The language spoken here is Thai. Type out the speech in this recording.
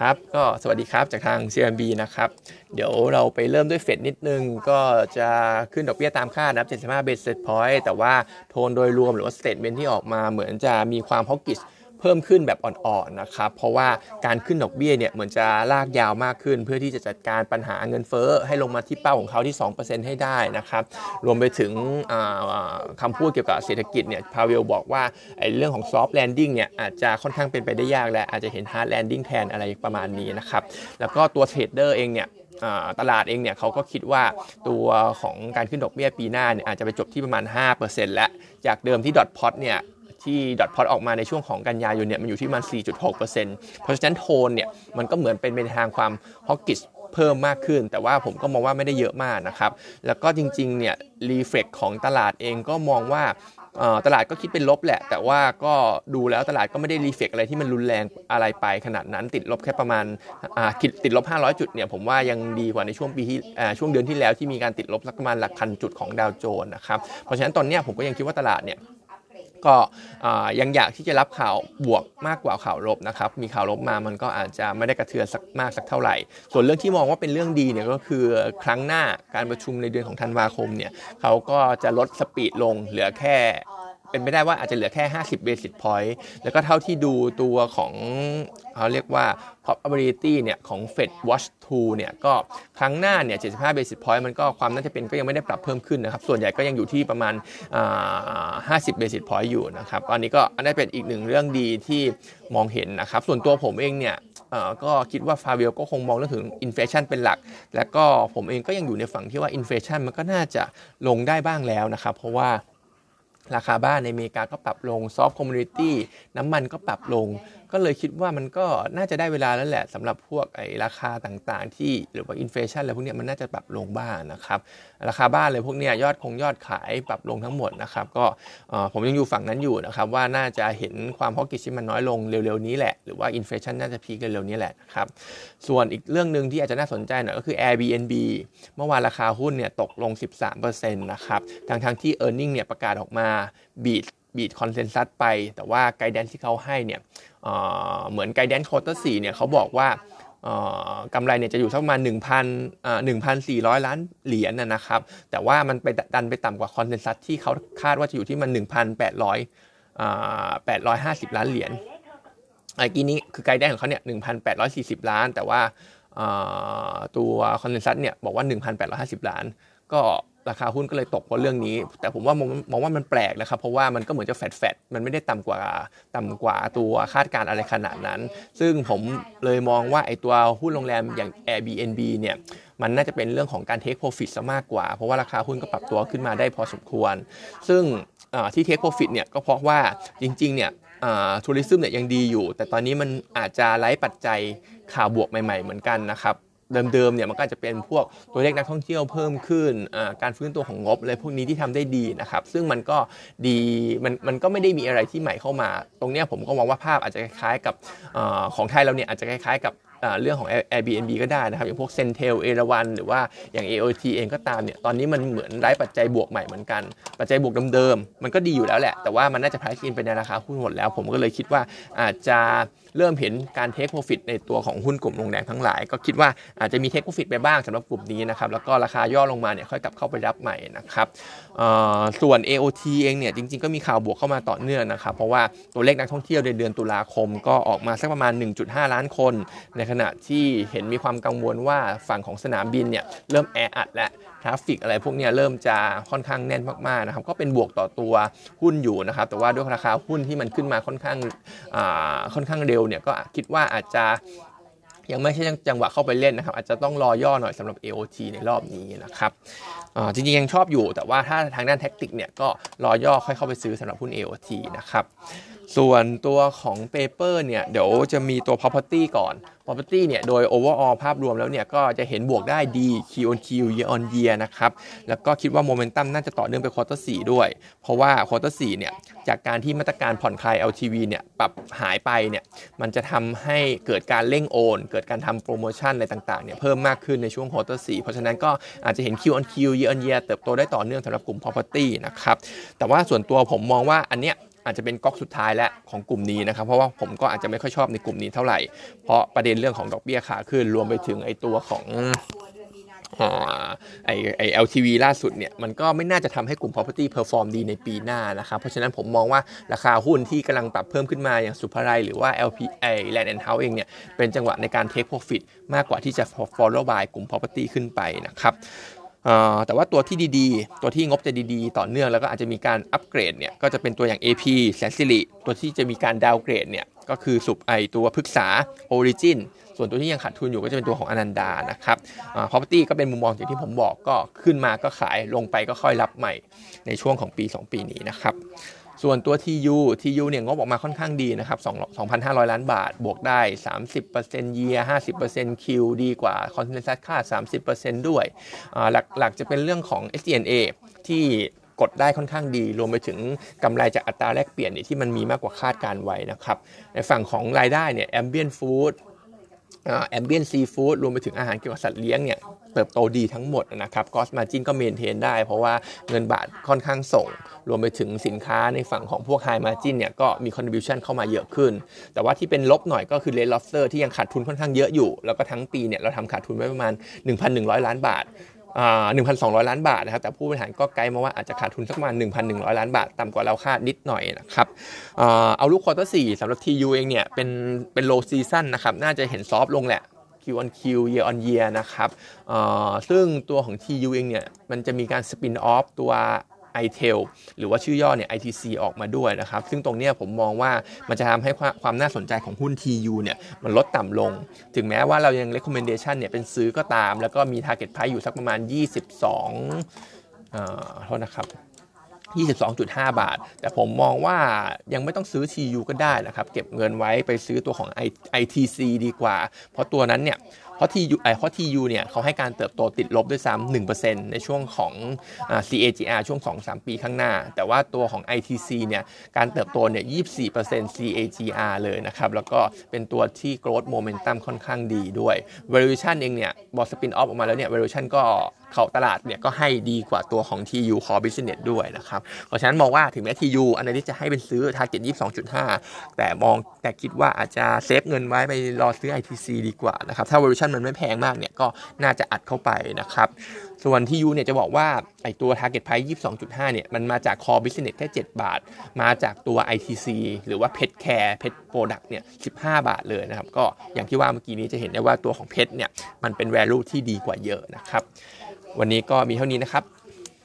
ครับก็สวัสดีครับจากทาง CMB นะครับเดี๋ยวเราไปเริ่มด้วยเฟดนิดนึง ก็จะขึ้นดอกเบี้ยตามคาดนะครับ75 basis point แต่ว่าโทนโดยรวมหรือว่า statement ที่ออกมาเหมือนจะมีความ hawkish เพิ่มขึ้นแบบอ่อนๆนะครับเพราะว่าการขึ้นดอกเบี้ยเนี่ยเหมือนจะลากยาวมากขึ้น เพื่อที่จะจัดการปัญหาเงินเฟ้อให้ลงมาที่เป้าของเขาที่ 2%ให้ได้นะครับรวมไปถึงคำพูดเกี่ยวกับเศรษฐกิจเนี่ยพาวเวลล์บอกว่าไอ้เรื่องของ soft landing เนี่ยอาจจะค่อนข้างเป็นไปได้ยากและอาจจะเห็น hard landing แทนอะไรประมาณนี้นะครับแล้วก็ตัว trader เองเนี่ยตลาดเองเนี่ยเขาก็คิดว่าตัวของการขึ้นดอกเบี้ยปีหน้าเนี่ยอาจจะไปจบที่ประมาณ 5%และจากเดิมที่ dot plot เนี่ย ที่ dot plot ออกมาในช่วงของกันยายนเนี่ยมันอยู่ที่มัน 4.6%เพราะฉะนั้นโทนเนี่ยมันก็เหมือนเป็นในทางความ hawkish เพิ่มมากขึ้น แต่ว่าผมก็มองว่าไม่ได้เยอะมากนะครับ แล้วก็จริงๆเนี่ยรีเฟกของตลาดเองก็มองว่าตลาดก็คิดเป็นลบแหละ แต่ว่าก็ดูแล้วตลาดก็ไม่ได้รีเฟกอะไรที่มันรุนแรงอะไรไปขนาดนั้นติดลบแค่ประมาณคิดติดลบ 500 จุดเนี่ยผมว่ายังดีกว่าในช่วงปีที่ช่วงเดือนที่แล้วที่มีการติดลบสักประมาณหลักพันจุดของดาวโจนส์นะครับเพราะฉะนั้นตอนนี้ผมก็ยังคิดว่าตลาดเนี่ย ก็ยังอยากที่จะรับข่าวบวกมากกว่าข่าวลบนะครับ มีข่าวลบมามันก็อาจจะไม่ได้กระเทือนสักมากสักเท่าไหร่ ส่วนเรื่องที่มองว่าเป็นเรื่องดีเนี่ยก็คือครั้งหน้าการประชุมในเดือนของธันวาคมเนี่ยเขาก็จะลดสปีดลงเหลือแค่ เป็นไปได้ว่าอาจจะเหลือแค่ 50 basis point แล้วก็เท่าที่ดูตัวของเขาเรียกว่า probability เนี่ยของ Fed Watch 2เนี่ยก็ครั้งหน้าเนี่ย 75 basis point มันก็ความน่าจะเป็นก็ยังไม่ได้ปรับเพิ่มขึ้นนะครับ ส่วนใหญ่ก็ยังอยู่ที่ประมาณ 50 basis point อยู่นะครับอันนี้ก็อันนี้เป็นอีกหนึ่งเรื่องดีที่มองเห็นนะครับ ส่วนตัวผมเองเนี่ยก็คิดว่าพาวเวลล์ก็คงมองเรื่องถึง inflation เป็นหลัก แล้วก็ผมเองก็ยังอยู่ในฝั่งที่ว่า inflation มันก็น่าจะลงได้บ้างแล้วนะครับ เพราะว่า ราคาบ้านในอเมริกาก็ปรับลง soft commodity น้ำมันก็ปรับลงก็เลยคิดว่ามันก็น่าจะได้เวลาแล้วแหละสำหรับพวกไอ้ราคาต่างๆ ที่หรือว่า inflation อะไรพวกนี้มันน่าจะปรับลงบ้างนะครับราคาบ้านเลยพวกนี้ยอดคงยอดขายปรับลงทั้งหมดนะครับก็ผมยังอยู่ฝั่งนั้นอยู่นะครับว่าน่าจะเห็นความ hawkish ที่มันน้อยลงเร็วๆนี้แหละหรือว่า inflation น่าจะ peak เร็วๆนี้แหละครับส่วนอีกเรื่องหนึ่งที่อาจจะน่าสนใจหน่อยก็คือ Airbnb เมื่อวานราคาหุ้นเนี่ยตกลง 13%นะครับทางทางที่ e a r n i n g เนี่ยประกาศออกมา beat beat consensus ไป แต่ว่า guidance ที่เขาให้เนี่ยเหมือน guidance quarter สี่เนี่ยเขาบอกว่ากำไรเนี่ยจะอยู่สักประมาณ1,000 1,400 ล้านเหรียญนะครับ แต่ว่ามันไปดันไปต่ำกว่าคอนเซนแซสที่เขาคาดว่าจะอยู่ที่มัน1,800 850 ล้านเหรียญไอ้กี้นี้คือไกด์แดนของเขาเนี่ย1,840 ล้าน แต่ว่าตัวคอนเซนแซสเนี่ยบอกว่า 1,850 ล้าน ก็ ราคาหุ้นก็เลยตกเพราะเรื่องนี้ แต่ผมว่ามองมองว่ามันแปลกนะครับเพราะว่ามันก็เหมือนจะแฟดแฟดมันไม่ได้ต่ำกว่าต่ำกว่าตัวคาดการอะไรขนาดนั้น ซึ่งผมเลยมองว่าไอตัวหุ้นโรงแรมอย่าง Airbnb เนี่ยมันน่าจะเป็นเรื่องของการเทคโปรฟิตซะมากกว่า เพราะว่าราคาหุ้นก็ปรับตัวขึ้นมาได้พอสมควร ซึ่งที่เทคโปรฟิตเนี่ยก็เพราะว่าจริงๆเนี่ยทัวริซึมเนี่ยยังดีอยู่ แต่ตอนนี้มันอาจจะไร้ปัจจัยข่าวบวกใหม่ ๆ เหมือนกันนะครับ เดิมๆเนี่ยมันก็จะเป็นพวกตัวเลขนักท่องเที่ยวเพิ่มขึ้นการฟื้นตัวของงบอะไรพวกนี้ที่ทำได้ดีนะครับ ซึ่งมันก็ดีมันมันก็ไม่ได้มีอะไรที่ใหม่เข้ามา ตรงนี้ผมก็มองว่าภาพอาจจะคล้ายๆกับของไทยเราเนี่ยอาจจะคล้ายๆกับ เรื่องของ Airbnb ก็ได้นะครับ อย่างพวก c e n t e l เอราวันหรือว่าอย่าง AOT เองก็ตามเนี่ยตอนนี้มันเหมือนไร้ปัจจัยบวกใหม่เหมือนกัน ปัจจัยบวกเดิมๆมันก็ดีอยู่แล้วแหละ แต่ว่ามันน่าจะ price in ไปในราคาหุ้นหมดแล้ว ผมก็เลยคิดว่าอาจจะเริ่มเห็นการเทคโปรฟิตในตัวของหุ้นกลุ่มโรงแรมทั้งหลาย ก็คิดว่าอาจจะมีเทคโปรฟิตไปบ้างสำหรับกลุ่มนี้นะครับแล้วก็ราคาย่อลงมาเนี่ยค่อยกลับเข้าไปรับใหม่นะครับส่วน AOT เองเนี่ยจริงๆก็มีข่าวบวกเข้ามาต่อเนื่องนะครับเพราะว่าตัวเลขนักท่องเที่ยวในเดือนตุลาคมก็ออกมาสักประมาณ 1.5 ล้านคนในขณะที่เห็นมีความกังวลว่าฝั่งของสนามบินเนี่ยเริ่มแออัดและ traffic อะไรพวกนี้เริ่มจะค่อนข้างแน่นมากๆนะครับก็เป็นบวกต่อตัวหุ้นอยู่นะครับแต่ว่าด้วยราคาหุ้นที่มันขึ้นมาค่อนข้างค่อนข้างเร็วเนี่ยก็คิดว่าอาจจะยังไม่ใช่จังหวะเข้าไปเล่นนะครับ อาจจะต้องรอย่อหน่อยสำหรับ AOT ในรอบนี้นะครับจริงๆยังชอบอยู่ แต่ว่าถ้าทางด้าน tactic เนี่ยก็รอย่อค่อยเข้าไปซื้อสำหรับหุ้น AOT นะครับ ส่วนตัวของ Paper เนี่ย เดี๋ยวจะมีตัว Property ก่อน Property เนี่ยโดย overall ภาพรวมแล้วเนี่ยก็จะเห็นบวกได้ดี Q on Q year on year นะครับ แล้วก็คิดว่าโมเมนตัมน่าจะต่อเนื่องไป quarter สี่ด้วย เพราะว่า quarter สี่เนี่ยจากการที่มาตรการผ่อนคลาย LTV เนี่ยปรับหายไปเนี่ยมันจะทำให้เกิดการเร่งโอน เกิดการทำโปรโมชั่นอะไรต่างๆเนี่ยเพิ่มมากขึ้นในช่วง quarter สี่เพราะฉะนั้นก็อาจจะเห็น Q on Q year on year เติบโตได้ต่อเนื่องสำหรับกลุ่ม property นะครับแต่ว่าส่วนตัวผมมองว่าอันเนี้ยอาจจะเป็นก๊อกสุดท้ายและของกลุ่มนี้นะครับ เพราะว่าผมก็อาจจะไม่ค่อยชอบในกลุ่มนี้เท่าไหร่ เพราะประเด็นเรื่องของดอกเบี้ยขาขึ้นรวมไปถึงไอตัวของไอไอ LTV ล่าสุดเนี่ยมันก็ไม่น่าจะทำให้กลุ่ม property perform ดีในปีหน้านะครับเพราะฉะนั้นผมมองว่าราคาหุ้นที่กำลังปรับเพิ่มขึ้นมาอย่างสุภาไรหรือว่า LP ไอ Land and House เองเนี่ยเป็นจังหวะในการ take profit มากกว่าที่จะ follow by กลุ่ม property ขึ้นไปนะครับ แต่ว่าตัวที่ดีๆ ตัวที่งบจะดีๆ ต่อเนื่องแล้วก็อาจจะมีการอัปเกรดเนี่ยก็จะเป็นตัวอย่าง AP แสนสิริตัวที่จะมีการดาวเกรดเนี่ยก็คือสุบไอตัวพฤกษา Origin ส่วนตัวที่ยังขาดทุนอยู่ก็จะเป็นตัวของอนันดานะครับ property ก็เป็นมุมมองอย่างที่ผมบอกก็ขึ้นมาก็ขายลงไปก็ค่อยรับใหม่ในช่วงของปี 2 ปีนี้นะครับส่วนตัว TU TU เนี่ยงบออกมาค่อนข้างดีนะครับ2,500 ล้านบาท บวกได้ 30% year 50% Q ดีกว่า consensus ค่า 30%ด้วย หลักๆจะเป็นเรื่องของ SDNA ที่กดได้ค่อนข้างดี รวมไปถึงกำไรจากอัตราแลกเปลี่ยนที่มันมีมากกว่าคาดการไว้นะครับ ในฝั่งของรายได้เนี่ย ambient food แอมเบียนซีฟู้ดรวมไปถึงอาหารเกี่ยวกับสัตว์เลี้ยงเนี่ยเติบโตดีทั้งหมดนะครับกอสมาจินก็เมนเทนได้ เพราะว่าเงินบาทค่อนข้างส่ง รวมไปถึงสินค้าในฝั่งของพวก high margin เนี่ยก็มี contribution เข้ามาเยอะขึ้น แต่ว่าที่เป็นลบหน่อยก็คือ Red Lobster ที่ยังขาดทุนค่อนข้างเยอะอยู่ แล้วก็ทั้งปีเนี่ยเราทำขาดทุนไว้ประมาณ 1,100 ล้านบาท 1,200 ล้านบาทนะครับ แต่ผู้บริหารก็ไกด์มาว่าอาจจะขาดทุนสักประมาณ1,100 ล้านบาท ต่ำกว่าเราคาดนิดหน่อยนะครับ outlook quarter สี่สำหรับ TU เองเนี่ยเป็นเป็นโลซีซั o นนะครับ น่าจะเห็น soft ลงแหละ Q on Q year on year นะครับซึ่งตัวของ TU เองเนี่ยมันจะมีการสปินออฟตัว iTel หรือว่าชื่อย่อเนี่ย ITC ออกมาด้วยนะครับ ซึ่งตรงนี้ผมมองว่ามันจะทำให้ความน่าสนใจของหุ้น TU เนี่ยมันลดต่ำลง ถึงแม้ว่าเรายัง recommendation เนี่ยเป็นซื้อก็ตาม แล้วก็มี target price อยู่สักประมาณ 22โทษนะครับ22.5 บาท แต่ผมมองว่ายังไม่ต้องซื้อ TU ก็ได้นะครับ เก็บเงินไว้ไปซื้อตัวของ ITC ดีกว่า เพราะตัวนั้นเนี่ย เพราะ TU ไอเพราะ TU เนี่ยเขาให้การเติบโตติดลบด้วยซ้ำ1%ในช่วงของ CAGR ช่วง2-3ปีข้างหน้า แต่ว่าตัวของ ITC เนี่ยการเติบโตเนี่ย24% CAGR เลยนะครับ แล้วก็เป็นตัวที่ growth momentum ค่อนข้างดีด้วย valuation เองเนี่ยบอสปินออฟออกมาแล้วเนี่ย valuation ก็เขาตลาดเนี่ยก็ให้ดีกว่าตัวของ TU Core Business ด้วยนะครับ เพราะฉะนั้นมองว่าถึงแม้ TU อันนี้จะให้เป็นซื้อ target 22.5 แต่มองแต่คิดว่าอาจจะเซฟเงินไว้ไปรอซื้อ ITC ดีกว่านะครับ ถ้า valuation มันไม่แพงมากเนี่ยก็น่าจะอัดเข้าไปนะครับส่วนที่ยูเนี่ยจะบอกว่าไอตัว target price 22.5 เนี่ยมันมาจาก core business แค่ 7 บาท มาจากตัว ITC หรือว่า pet care pet product เนี่ย 15 บาทเลยนะครับ ก็อย่างที่ว่าเมื่อกี้นี้จะเห็นได้ว่าตัวของ pet เนี่ยมันเป็น value ที่ดีกว่าเยอะนะครับ วันนี้ก็มีเท่านี้นะครับ